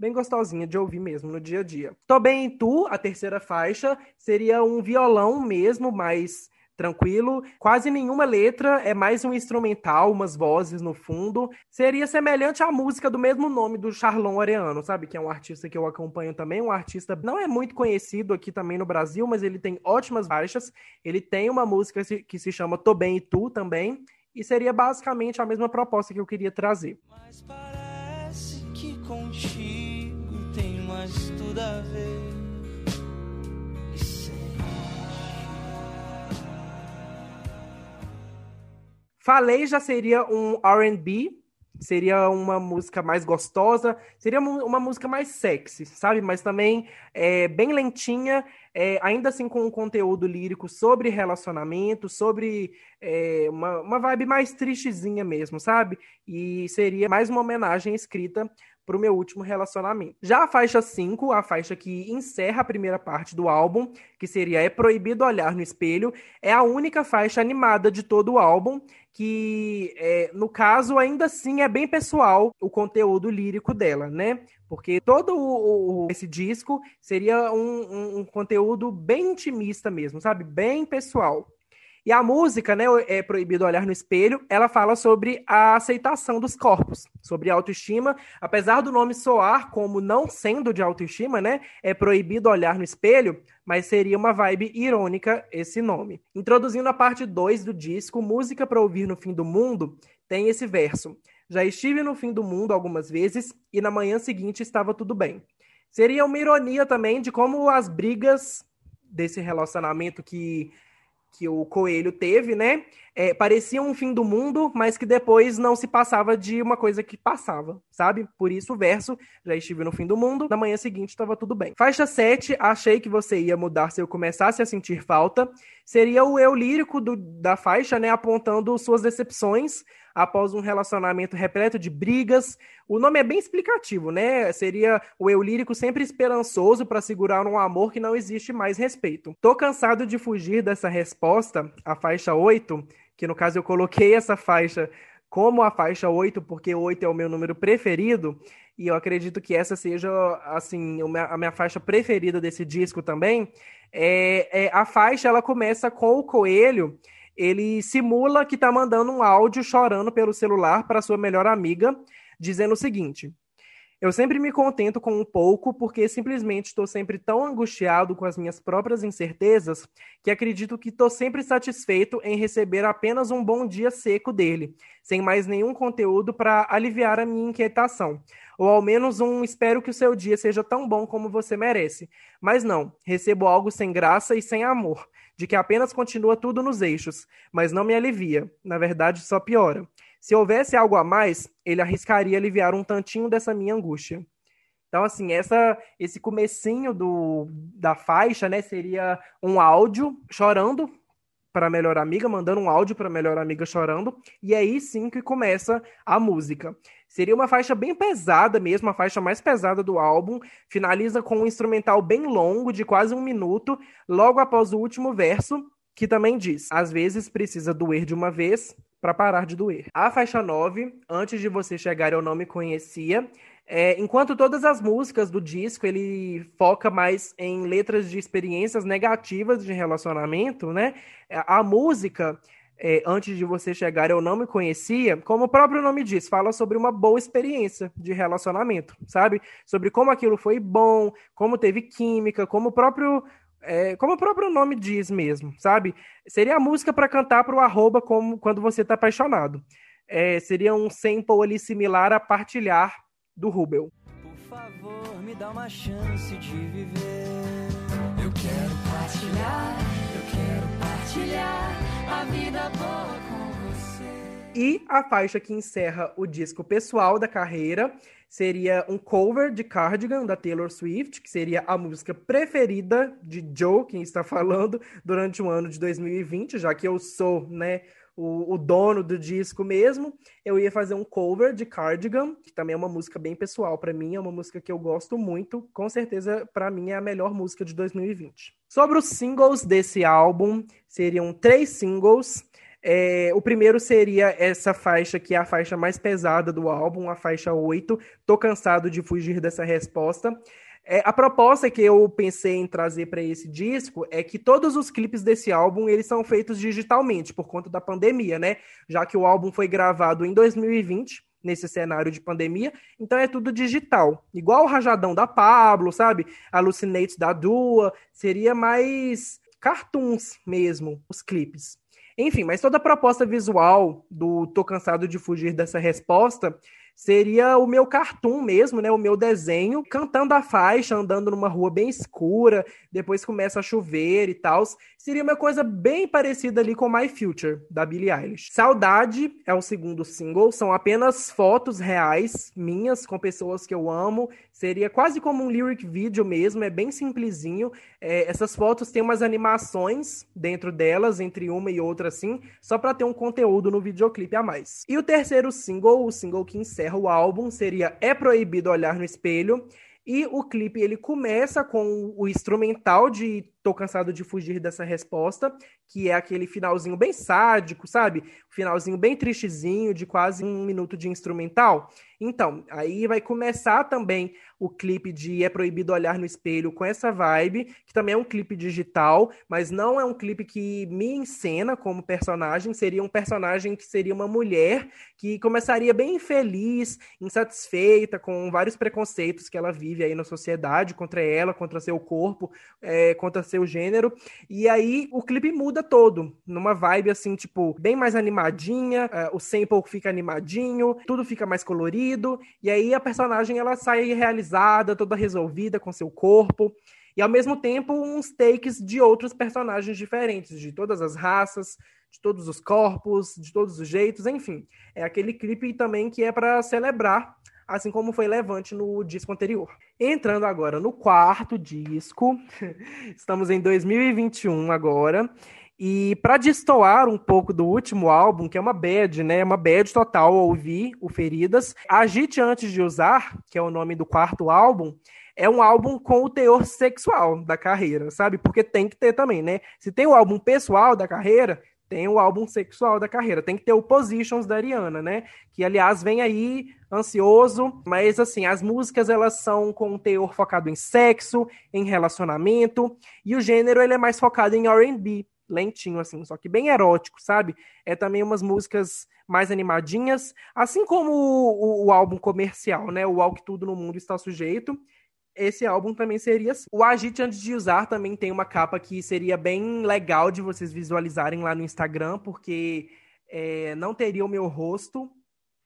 bem gostosinha de ouvir mesmo no dia a dia. Tô bem em tu, a terceira faixa, seria um violão mesmo, mais tranquilo, quase nenhuma letra, é mais um instrumental, umas vozes no fundo. Seria semelhante à música do mesmo nome do Charlon Areano, sabe? Que é um artista que eu acompanho também, um artista não é muito conhecido aqui também no Brasil, mas ele tem ótimas faixas. Ele tem uma música que se chama Tô Bem e Tu também, e seria basicamente a mesma proposta que eu queria trazer. Mas parece que contigo mas tudo a ver. Falei já seria um R&B, seria uma música mais gostosa, seria uma música mais sexy, sabe? Mas também é, bem lentinha, é, ainda assim com um conteúdo lírico sobre relacionamento, sobre é, uma, uma vibe mais tristezinha mesmo, sabe? E seria mais uma homenagem escrita para o meu último relacionamento. Já a faixa 5, a faixa que encerra a primeira parte do álbum, que seria É Proibido Olhar no Espelho, é a única faixa animada de todo o álbum, que, é, no caso, ainda assim é bem pessoal o conteúdo lírico dela, né? Porque todo o, o, esse disco seria um, um, um conteúdo bem intimista mesmo, sabe? Bem pessoal. E a música, né, é proibido olhar no espelho, ela fala sobre a aceitação dos corpos, sobre autoestima, apesar do nome soar como não sendo de autoestima, né, é proibido olhar no espelho, mas seria uma vibe irônica esse nome. Introduzindo a parte 2 do disco, Música para ouvir no fim do mundo, tem esse verso: Já estive no fim do mundo algumas vezes e na manhã seguinte estava tudo bem. Seria uma ironia também de como as brigas desse relacionamento que que o Coelho teve, né? É, parecia um fim do mundo, mas que depois não se passava de uma coisa que passava, sabe? Por isso o verso, já estive no fim do mundo, na manhã seguinte estava tudo bem. Faixa 7, achei que você ia mudar se eu começasse a sentir falta, seria o eu lírico do, da faixa, né? Apontando suas decepções após um relacionamento repleto de brigas. O nome é bem explicativo, né? Seria o eu lírico sempre esperançoso para segurar um amor que não existe mais respeito. Tô cansado de fugir dessa resposta, a faixa 8, que no caso eu coloquei essa faixa como a faixa 8, porque 8 é o meu número preferido, e eu acredito que essa seja, assim, a minha faixa preferida desse disco também. É, é, a faixa, ela começa com o coelho, ele simula que tá mandando um áudio chorando pelo celular para sua melhor amiga, dizendo o seguinte: eu sempre me contento com um pouco, porque simplesmente estou sempre tão angustiado com as minhas próprias incertezas que acredito que estou sempre satisfeito em receber apenas um bom dia seco dele, sem mais nenhum conteúdo para aliviar a minha inquietação. Ou ao menos um espero que o seu dia seja tão bom como você merece. Mas não, recebo algo sem graça e sem amor, de que apenas continua tudo nos eixos, mas não me alivia, na verdade só piora. Se houvesse algo a mais, ele arriscaria aliviar um tantinho dessa minha angústia. Então, assim, essa, esse comecinho do, da faixa, né, seria um áudio chorando para a melhor amiga, mandando um áudio para a melhor amiga chorando, e aí sim que começa a música. Seria uma faixa bem pesada mesmo, a faixa mais pesada do álbum, finaliza com um instrumental bem longo, de quase um minuto, logo após o último verso, que também diz: às vezes precisa doer de uma vez para parar de doer. A faixa 9, antes de você chegar eu não me conhecia, é, enquanto todas as músicas do disco ele foca mais em letras de experiências negativas de relacionamento, né? A música é, antes de você chegar eu não me conhecia, como o próprio nome diz, fala sobre uma boa experiência de relacionamento, sabe? Sobre como aquilo foi bom, como teve química, como o próprio é, como o próprio nome diz mesmo, sabe? Seria a música para cantar para o arroba como quando você está apaixonado. É, seria um sample ali similar a partilhar do Rubel. Por favor, me dá uma chance de viver. Eu quero partilhar, eu quero partilhar a vida boa com você. E a faixa que encerra o disco pessoal da carreira seria um cover de Cardigan, da Taylor Swift, que seria a música preferida de Joe, quem está falando, durante o ano de 2020, já que eu sou, né, o, o, dono do disco mesmo, eu ia fazer um cover de Cardigan, que também é uma música bem pessoal para mim, é uma música que eu gosto muito, com certeza para mim é a melhor música de 2020. Sobre os singles desse álbum, seriam três singles. É, o primeiro seria essa faixa, que é a faixa mais pesada do álbum, a faixa 8. Tô cansado de fugir dessa resposta. É, a proposta que eu pensei em trazer para esse disco é que todos os clipes desse álbum eles são feitos digitalmente por conta da pandemia, né? Já que o álbum foi gravado em 2020 nesse cenário de pandemia, então é tudo digital. Igual o Rajadão da Pablo, sabe? Alucinates da Dua, seria mais cartoons mesmo, os clipes. Enfim, mas toda a proposta visual do Tô Cansado de Fugir dessa resposta seria o meu cartoon mesmo, né? O meu desenho, cantando a faixa, andando numa rua bem escura, depois começa a chover e tal. Seria uma coisa bem parecida ali com My Future, da Billie Eilish. Saudade é o segundo single, são apenas fotos reais minhas com pessoas que eu amo. Seria quase como um lyric video mesmo, é bem simplesinho. É, essas fotos têm umas animações dentro delas, entre uma e outra assim, só para ter um conteúdo no videoclipe a mais. E o terceiro single, o single que encerra o álbum, seria É Proibido Olhar no Espelho. E o clipe ele começa com o instrumental de Tô cansado de fugir dessa resposta, que é aquele finalzinho bem sádico, sabe? Finalzinho bem tristezinho, de quase um minuto de instrumental. Então, aí vai começar também o clipe de É Proibido Olhar no Espelho com essa vibe, que também é um clipe digital, mas não é um clipe que me encena como personagem, seria um personagem que seria uma mulher que começaria bem infeliz, insatisfeita, com vários preconceitos que ela vive aí na sociedade, contra ela, contra seu corpo, é, contra seu gênero. E aí o clipe muda todo, numa vibe assim, tipo, bem mais animadinha, uh, o sample fica animadinho, tudo fica mais colorido, e aí a personagem ela sai realizada, toda resolvida com seu corpo. E ao mesmo tempo, uns takes de outros personagens diferentes, de todas as raças, de todos os corpos, de todos os jeitos, enfim. É aquele clipe também que é para celebrar assim como foi Levante no disco anterior. Entrando agora no quarto disco, estamos em 2021 agora. E para destoar um pouco do último álbum, que é uma bad, né? Uma bad total ouvir o Feridas. Agite Antes de Usar, que é o nome do quarto álbum, é um álbum com o teor sexual da carreira, sabe? Porque tem que ter também, né? Se tem o álbum pessoal da carreira, tem o álbum sexual da carreira. Tem que ter o Positions da Ariana, né? Que, aliás, vem aí ansioso, mas assim, as músicas elas são com um teor focado em sexo, em relacionamento, e o gênero ele é mais focado em R&B, lentinho assim, só que bem erótico, sabe? É também umas músicas mais animadinhas, assim como o, o, o álbum comercial, né? O Ao que tudo no mundo está sujeito esse álbum também seria assim. O Agite Antes de Usar também tem uma capa que seria bem legal de vocês visualizarem lá no Instagram, porque é, não teria o meu rosto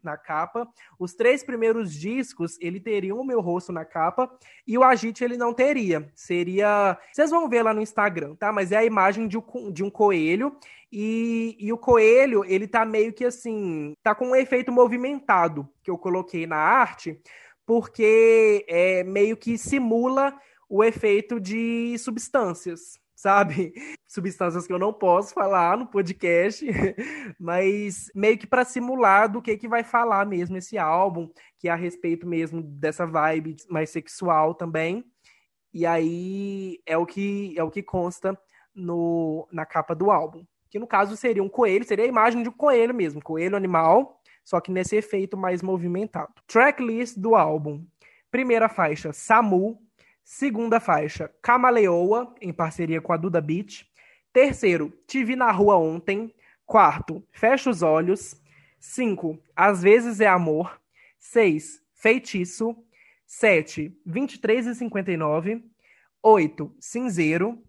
na capa. Os três primeiros discos, ele teria o meu rosto na capa e o Agite ele não teria. Seria. Vocês vão ver lá no Instagram, tá? Mas é a imagem de um, de um coelho e, e o coelho, ele tá meio que assim. Tá com um efeito movimentado que eu coloquei na arte porque é, meio que simula o efeito de substâncias, sabe? Substâncias que eu não posso falar no podcast, mas meio que para simular do que que vai falar mesmo esse álbum, que é a respeito mesmo dessa vibe mais sexual também. E aí é o que é o que consta no, na capa do álbum, que no caso seria um coelho, seria a imagem de um coelho mesmo, coelho animal só que nesse efeito mais movimentado. Tracklist do álbum: primeira faixa, Samu. Segunda faixa, Camaleoa, em parceria com a Duda Beat. Terceiro, Te Vi na Rua Ontem. Quarto, Fecha os Olhos. Cinco, Às vezes é Amor. Seis, Feitiço. Sete, 23 e 59. Oito, Cinzeiro.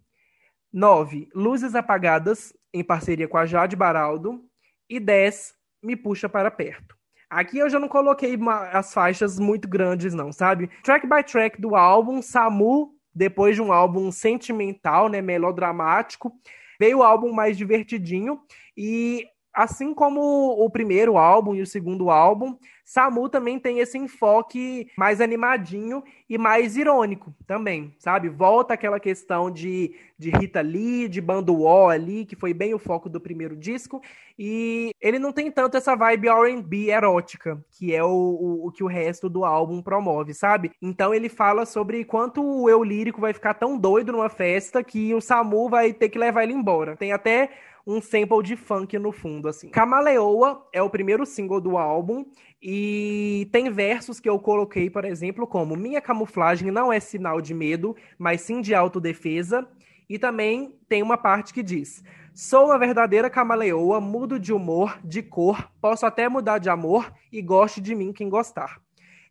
Nove, Luzes Apagadas, em parceria com a Jade Baraldo. E 10, me puxa para perto. Aqui eu já não coloquei as faixas muito grandes, não, sabe? Track by track do álbum, Samu, depois de um álbum sentimental, né, melodramático, veio o álbum mais divertidinho e assim como o primeiro álbum e o segundo álbum, Samu também tem esse enfoque mais animadinho e mais irônico também, sabe? Volta aquela questão de, de Rita Lee, de Bando O ali, que foi bem o foco do primeiro disco, e ele não tem tanto essa vibe R&B erótica, que é o, o, o, que o resto do álbum promove, sabe? Então ele fala sobre quanto o eu lírico vai ficar tão doido numa festa que o Samu vai ter que levar ele embora. Tem até um sample de funk no fundo, assim. Camaleoa é o primeiro single do álbum e tem versos que eu coloquei, por exemplo, como Minha camuflagem não é sinal de medo, mas sim de autodefesa. E também tem uma parte que diz: Sou uma verdadeira camaleoa, mudo de humor, de cor, posso até mudar de amor e goste de mim quem gostar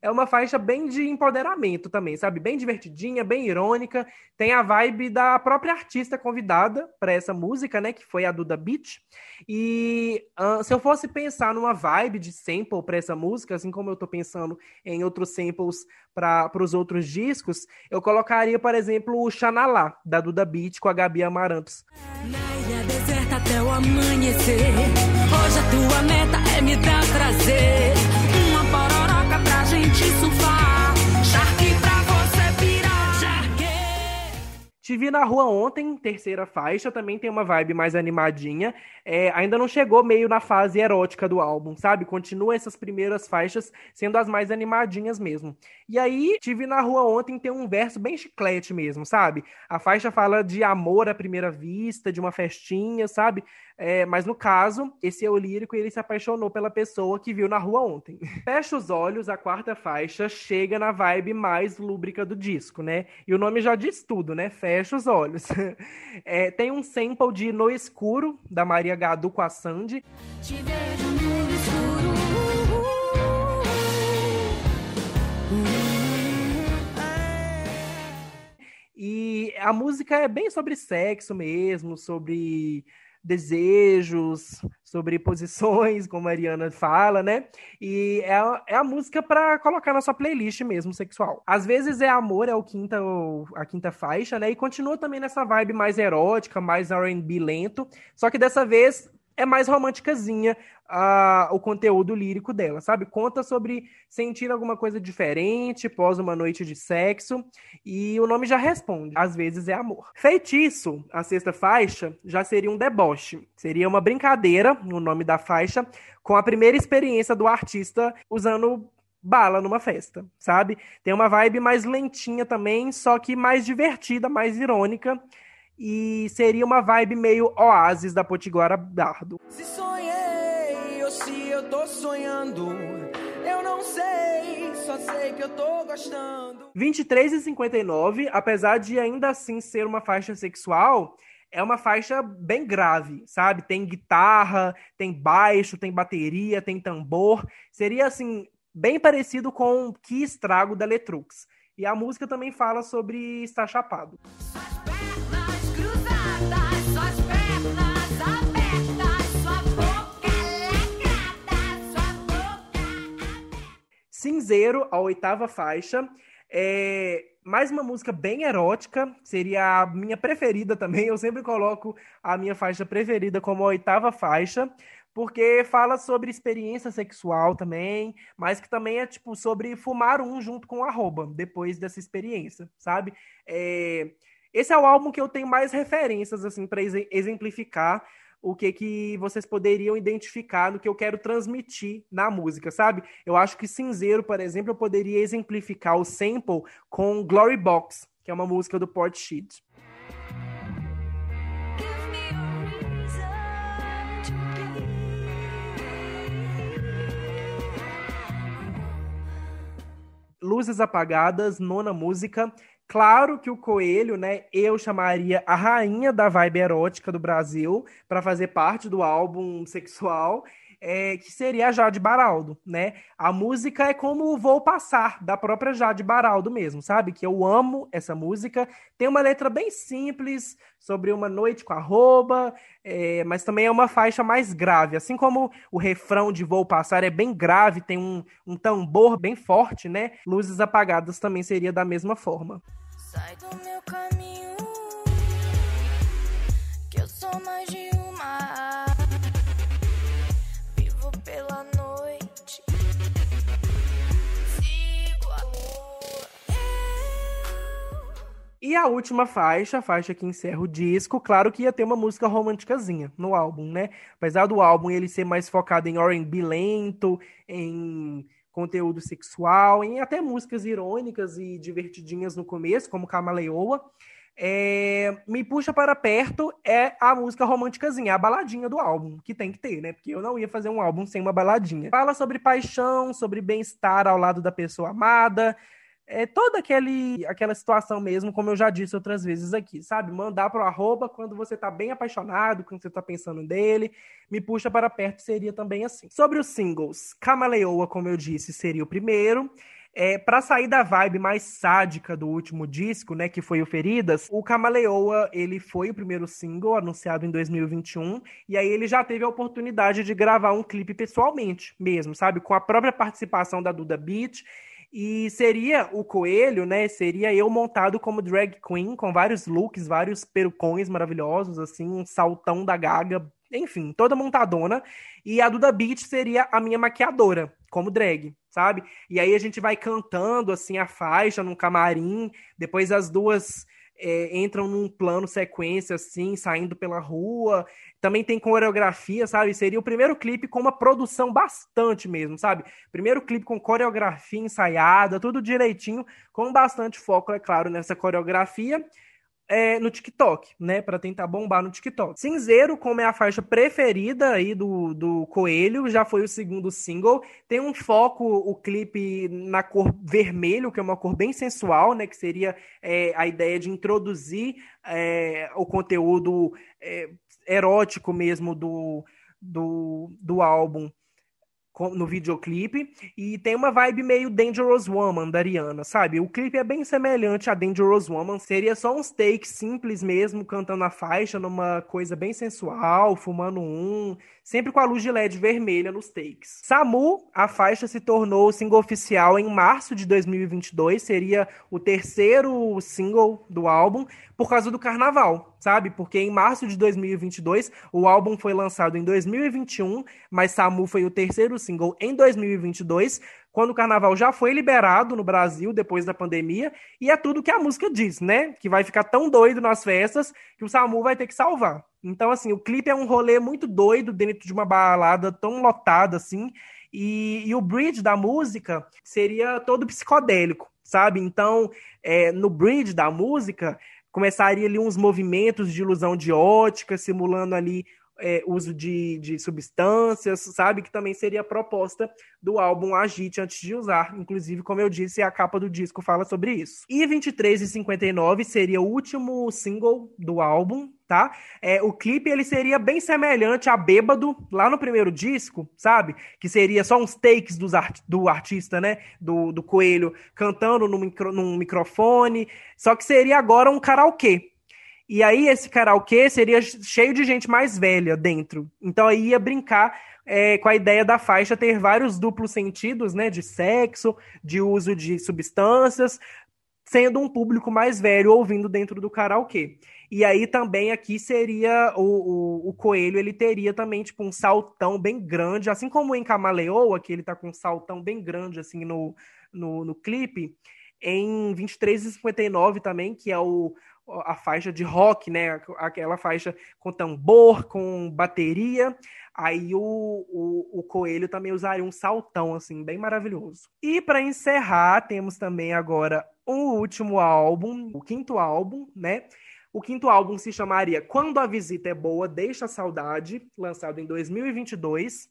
é uma faixa bem de empoderamento também, sabe? Bem divertidinha, bem irônica. Tem a vibe da própria artista convidada para essa música, né? Que foi a Duda Beat. E uh, se eu fosse pensar numa vibe de sample para essa música, assim como eu tô pensando em outros samples para os outros discos, eu colocaria, por exemplo, o Xanalá, da Duda Beat com a Gabi Amarantos. Na ilha deserta até o amanhecer. Hoje a tua meta é me dar prazer. Te vi na rua ontem, terceira faixa, também tem uma vibe mais animadinha. É, ainda não chegou meio na fase erótica do álbum, sabe? Continua essas primeiras faixas sendo as mais animadinhas mesmo. E aí, Te vi na rua ontem tem um verso bem chiclete mesmo, sabe? A faixa fala de amor à primeira vista, de uma festinha, sabe? É, mas no caso, esse é o lírico ele se apaixonou pela pessoa que viu na rua ontem. Fecha os olhos, a quarta faixa chega na vibe mais lúbrica do disco, né? E o nome já diz tudo, né? Fecha os olhos. É, tem um sample de No Escuro, da Maria Gadu com a Sandy. Te vejo no escuro. E a música é bem sobre sexo mesmo, sobre desejos, sobre posições, como a Ariana fala, né? E é, a, é a música para colocar na sua playlist mesmo, sexual. Às vezes é amor, é o quinta, a quinta faixa, né? E continua também nessa vibe mais erótica, mais R&B lento, só que dessa vez é mais românticazinha uh, o conteúdo lírico dela, sabe? Conta sobre sentir alguma coisa diferente após uma noite de sexo e o nome já responde. Às vezes é amor. Feitiço, a sexta faixa, já seria um deboche. Seria uma brincadeira, o nome da faixa, com a primeira experiência do artista usando bala numa festa, sabe? Tem uma vibe mais lentinha também, só que mais divertida, mais irônica e seria uma vibe meio oásis da Potiguara Dardo. Se sonhei ou se eu tô sonhando, eu não sei, só sei que eu tô gostando. 23 e 59, apesar de ainda assim ser uma faixa sexual, é uma faixa bem grave, sabe? Tem guitarra, tem baixo, tem bateria, tem tambor. Seria assim, bem parecido com Que Estrago da Letrux. E a música também fala sobre estar chapado. Cinzeiro, a oitava faixa. É mais uma música bem erótica, seria a minha preferida também. Eu sempre coloco a minha faixa preferida como a oitava faixa, porque fala sobre experiência sexual também, mas que também é tipo sobre fumar um junto com arroba depois dessa experiência, sabe? É... Esse é o álbum que eu tenho mais referências assim para exemplificar o que que vocês poderiam identificar no que eu quero transmitir na música, sabe? Eu acho que Cinzeiro, por exemplo, eu poderia exemplificar o sample com Glory Box, que é uma música do Port Sheet. Luzes Apagadas, nona música, Claro que o Coelho, né, eu chamaria a rainha da vibe erótica do Brasil para fazer parte do álbum sexual, é, que seria a Jade Baraldo, né? A música é como Vou Passar, da própria Jade Baraldo mesmo, sabe? Que eu amo essa música. Tem uma letra bem simples sobre uma noite com arroba, é, mas também é uma faixa mais grave. Assim como o refrão de Vou Passar é bem grave, tem um, um tambor bem forte, né? Luzes Apagadas também seria da mesma forma. Sai do meu caminho, que eu sou mais de E a última faixa, a faixa que encerra o disco, claro que ia ter uma música românticazinha no álbum, né? Apesar do álbum ele ser mais focado em R&B lento, em conteúdo sexual, em até músicas irônicas e divertidinhas no começo, como Camaleoa. É, Me Puxa Para Perto é a música românticazinha, a baladinha do álbum, que tem que ter, né? Porque eu não ia fazer um álbum sem uma baladinha. Fala sobre paixão, sobre bem-estar ao lado da pessoa amada, é toda aquele, aquela situação mesmo, como eu já disse outras vezes aqui, sabe? Mandar pro arroba quando você tá bem apaixonado, quando você tá pensando nele, me puxa para perto seria também assim. Sobre os singles, Camaleoa, como eu disse, seria o primeiro. É, para sair da vibe mais sádica do último disco, né, que foi o Feridas, o Camaleoa, ele foi o primeiro single anunciado em 2021, e aí ele já teve a oportunidade de gravar um clipe pessoalmente mesmo, sabe, com a própria participação da Duda Beat e seria o coelho, né? Seria eu montado como drag queen, com vários looks, vários perucões maravilhosos, assim, um saltão da gaga, enfim, toda montadona. E a Duda Beat seria a minha maquiadora, como drag, sabe? E aí a gente vai cantando, assim, a faixa num camarim, depois as duas é, entram num plano sequência, assim, saindo pela rua. Também tem coreografia, sabe? Seria o primeiro clipe com uma produção bastante mesmo, sabe? Primeiro clipe com coreografia ensaiada, tudo direitinho, com bastante foco, é claro, nessa coreografia é, no TikTok, né? Para tentar bombar no TikTok. Cinzeiro, como é a faixa preferida aí do, do Coelho, já foi o segundo single. Tem um foco, o clipe, na cor vermelho, que é uma cor bem sensual, né? Que seria é, a ideia de introduzir é, o conteúdo é, erótico mesmo do, do, do álbum no videoclipe e tem uma vibe meio Dangerous Woman da Ariana, sabe? O clipe é bem semelhante a Dangerous Woman, seria só uns takes simples mesmo, cantando a faixa numa coisa bem sensual, fumando um, sempre com a luz de LED vermelha nos takes. Samu, a faixa se tornou single oficial em março de 2022, seria o terceiro single do álbum por causa do carnaval, sabe? Porque em março de 2022 o álbum foi lançado em 2021, mas Samu foi o terceiro single em 2022, quando o carnaval já foi liberado no Brasil depois da pandemia, e é tudo que a música diz, né? Que vai ficar tão doido nas festas que o Samu vai ter que salvar. Então, assim, o clipe é um rolê muito doido dentro de uma balada tão lotada assim. E, e o bridge da música seria todo psicodélico, sabe? Então, é, no bridge da música, começaria ali uns movimentos de ilusão de ótica, simulando ali é, uso de, de substâncias, sabe? Que também seria a proposta do álbum Agite antes de usar. Inclusive, como eu disse, a capa do disco fala sobre isso. E 23 e 59 seria o último single do álbum, tá? É, o clipe ele seria bem semelhante a Bêbado, lá no primeiro disco, sabe? Que seria só uns takes dos art do artista, né? Do, do Coelho cantando no micro num microfone. Só que seria agora um karaokê, e aí esse karaokê seria cheio de gente mais velha dentro. Então aí ia brincar é, com a ideia da faixa ter vários duplos sentidos, né? De sexo, de uso de substâncias, sendo um público mais velho ouvindo dentro do karaokê. E aí também aqui seria o, o, o, Coelho, ele teria também tipo um saltão bem grande, assim como em Camaleoa, que ele tá com um saltão bem grande assim no, no, no clipe. Em 23 e 59 também, que é o, a faixa de rock, né? Aquela faixa com tambor, com bateria. Aí o, o, o Coelho também usaria um saltão, assim, bem maravilhoso. E para encerrar, temos também agora um último álbum, o quinto álbum, né? O quinto álbum se chamaria Quando a Visita é Boa, Deixa a Saudade, lançado em 2022.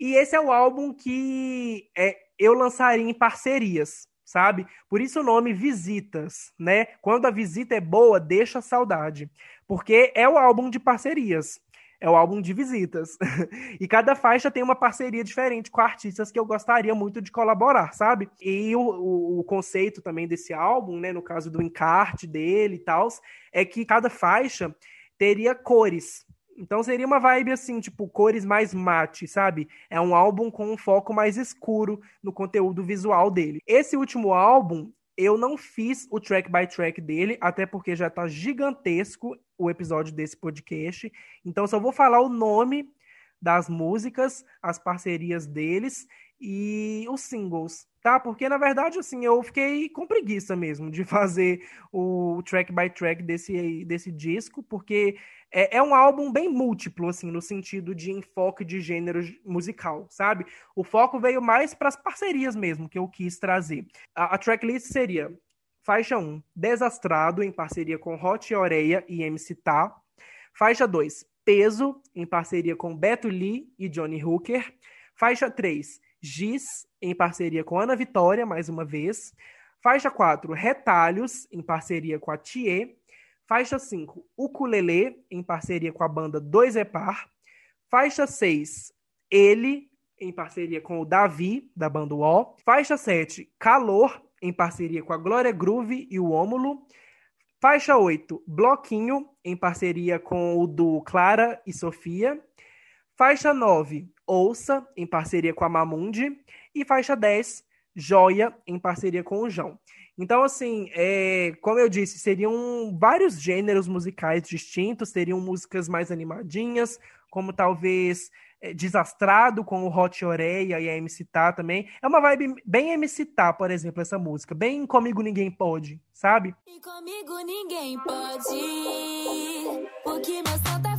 E esse é o álbum que é, eu lançaria em parcerias sabe? Por isso o nome Visitas, né? Quando a visita é boa, deixa saudade. Porque é o álbum de parcerias. É o álbum de visitas. e cada faixa tem uma parceria diferente com artistas que eu gostaria muito de colaborar, sabe? E o, o, o conceito também desse álbum, né? No caso do encarte dele e tal, é que cada faixa teria cores, então seria uma vibe assim, tipo, cores mais mate, sabe? É um álbum com um foco mais escuro no conteúdo visual dele. Esse último álbum, eu não fiz o track by track dele, até porque já tá gigantesco o episódio desse podcast. Então só vou falar o nome das músicas, as parcerias deles e os singles, tá? Porque na verdade assim, eu fiquei com preguiça mesmo de fazer o track by track desse desse disco, porque é, é, um álbum bem múltiplo, assim, no sentido de enfoque de gênero musical, sabe? O foco veio mais para as parcerias mesmo que eu quis trazer. A, a tracklist seria faixa 1, Desastrado, em parceria com Hot Oreia e MC Tá. Faixa 2, Peso, em parceria com Beto Lee e Johnny Hooker. Faixa 3, Giz, em parceria com Ana Vitória, mais uma vez. Faixa 4, Retalhos, em parceria com a Thier. Faixa 5, Ukulele, em parceria com a banda Dois Epar. Faixa 6, Ele, em parceria com o Davi, da banda O. Faixa 7, Calor, em parceria com a Glória Groove e o Ômulo. Faixa 8, Bloquinho, em parceria com o do Clara e Sofia. Faixa 9, Ouça, em parceria com a Mamundi. E faixa 10, Joia, em parceria com o João. Então, assim, é, como eu disse, seriam vários gêneros musicais distintos, seriam músicas mais animadinhas, como talvez é, Desastrado com o Hot Oreia e a MC Tá também. É uma vibe bem MC Tá, por exemplo, essa música. Bem Comigo Ninguém Pode, sabe? E comigo ninguém pode, porque meu som tá.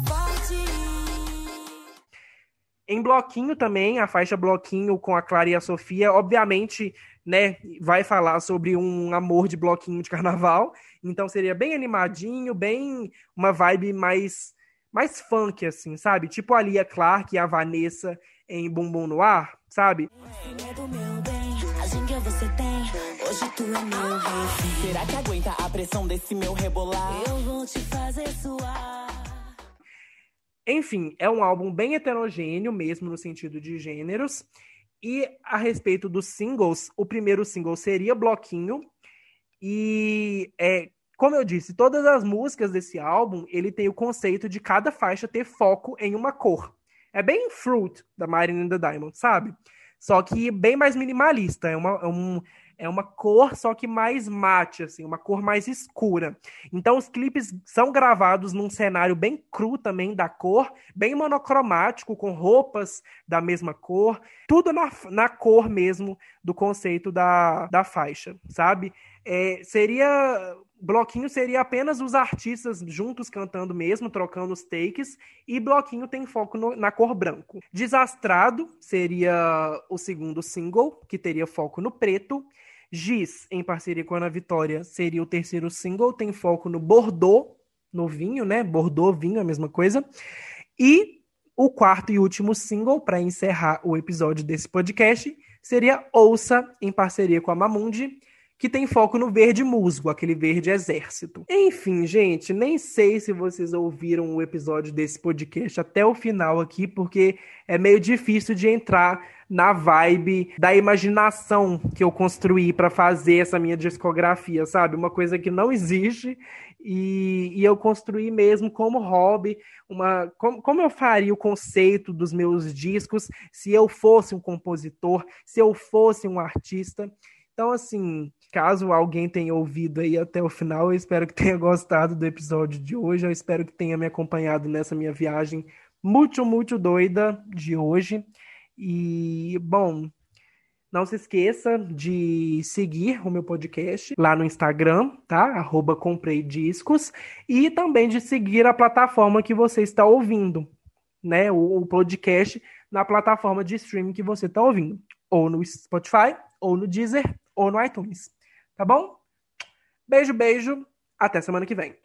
Em Bloquinho também, a faixa Bloquinho com a Clara e a Sofia, obviamente né, vai falar sobre um amor de bloquinho de carnaval. Então seria bem animadinho, bem uma vibe mais mais funk assim, sabe? Tipo a Lia Clark e a Vanessa em Bumbum no Ar, sabe? Será que aguenta a pressão desse meu rebolar? Eu vou te fazer suar. Enfim, é um álbum bem heterogêneo mesmo no sentido de gêneros e a respeito dos singles, o primeiro single seria Bloquinho. E é, como eu disse, todas as músicas desse álbum, ele tem o conceito de cada faixa ter foco em uma cor. É bem Fruit da Marina and the Diamond, sabe? Só que bem mais minimalista. É, uma, é um, é uma cor só que mais mate, assim, uma cor mais escura. Então os clipes são gravados num cenário bem cru também da cor, bem monocromático, com roupas da mesma cor, tudo na, na cor mesmo do conceito da, da faixa, sabe? É, seria bloquinho seria apenas os artistas juntos cantando mesmo, trocando os takes, e bloquinho tem foco no, na cor branco. Desastrado seria o segundo single, que teria foco no preto. Giz, em parceria com a Ana Vitória, seria o terceiro single, tem foco no Bordeaux, no vinho, né? Bordeaux, vinho, a mesma coisa. E o quarto e último single, para encerrar o episódio desse podcast, seria Ouça, em parceria com a Mamundi, que tem foco no verde musgo, aquele verde exército. Enfim, gente, nem sei se vocês ouviram o episódio desse podcast até o final aqui, porque é meio difícil de entrar na vibe da imaginação que eu construí para fazer essa minha discografia, sabe? Uma coisa que não existe e, e eu construí mesmo como hobby, uma como, como eu faria o conceito dos meus discos se eu fosse um compositor, se eu fosse um artista. Então, assim, caso alguém tenha ouvido aí até o final, eu espero que tenha gostado do episódio de hoje. Eu espero que tenha me acompanhado nessa minha viagem muito, muito doida de hoje. E, bom, não se esqueça de seguir o meu podcast lá no Instagram, tá? Arroba Comprei Discos. E também de seguir a plataforma que você está ouvindo, né? O, o podcast na plataforma de streaming que você está ouvindo. Ou no Spotify, ou no Deezer, ou no iTunes. Tá bom? Beijo, beijo. Até semana que vem.